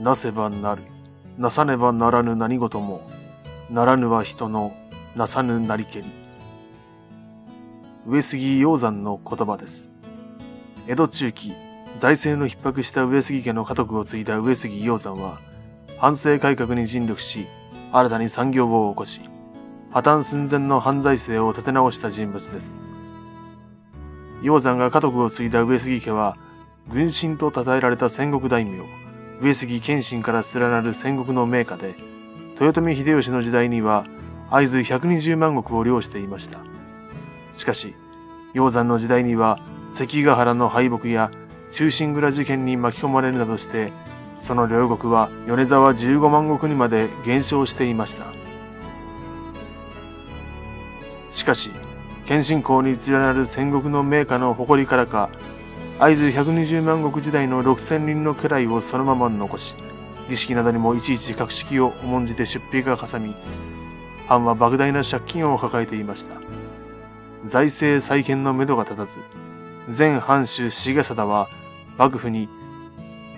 なせばなる。なさねばならぬ何事も、ならぬは人のなさぬなりけり。上杉鷹山の言葉です。江戸中期、財政の逼迫した上杉家の家督を継いだ上杉鷹山は、反政改革に尽力し、新たに産業を起こし、破綻寸前の犯罪政を立て直した人物です。鷹山が家督を継いだ上杉家は、軍神と称えられた戦国大名、上杉謙信から連なる戦国の名家で、豊臣秀吉の時代には、会津120万石を領していました。しかし、鷹山の時代には、関ヶ原の敗北や中心蔵事件に巻き込まれるなどして、その両国は米沢15万石にまで減少していました。しかし、謙信公に連なる戦国の名家の誇りからか、会津120万石時代の6000人の家来をそのまま残し、儀式などにもいちいち格式を重んじて出費がかさみ、藩は莫大な借金を抱えていました。財政再建のめどが立たず、前藩主重貞は幕府に、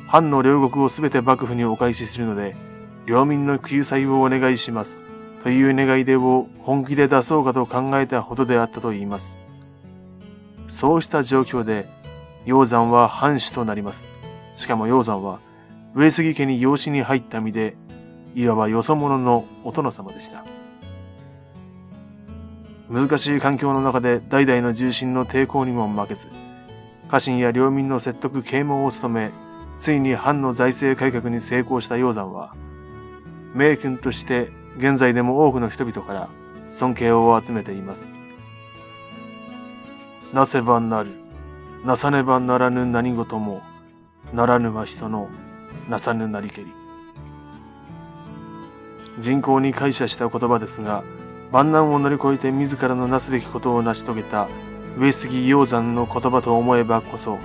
藩の両国をすべて幕府にお返しするので、領民の救済をお願いします。という願い出を本気で出そうかと考えたほどであったと言います。そうした状況で、鷹山は藩主となります。しかも鷹山は、上杉家に養子に入った身で、いわばよそ者のお殿様でした。難しい環境の中で代々の重臣の抵抗にも負けず、家臣や領民の説得啓蒙を務め、ついに藩の財政改革に成功した鷹山は、名君として現在でも多くの人々から尊敬を集めています。なせばなる、なさねばならぬ何事も、ならぬは人のなさぬなりけり。人口に感謝した言葉ですが、万難を乗り越えて自らのなすべきことを成し遂げた上杉鷹山の言葉と思えばこそ、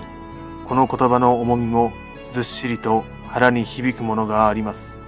この言葉の重みもずっしりと腹に響くものがあります。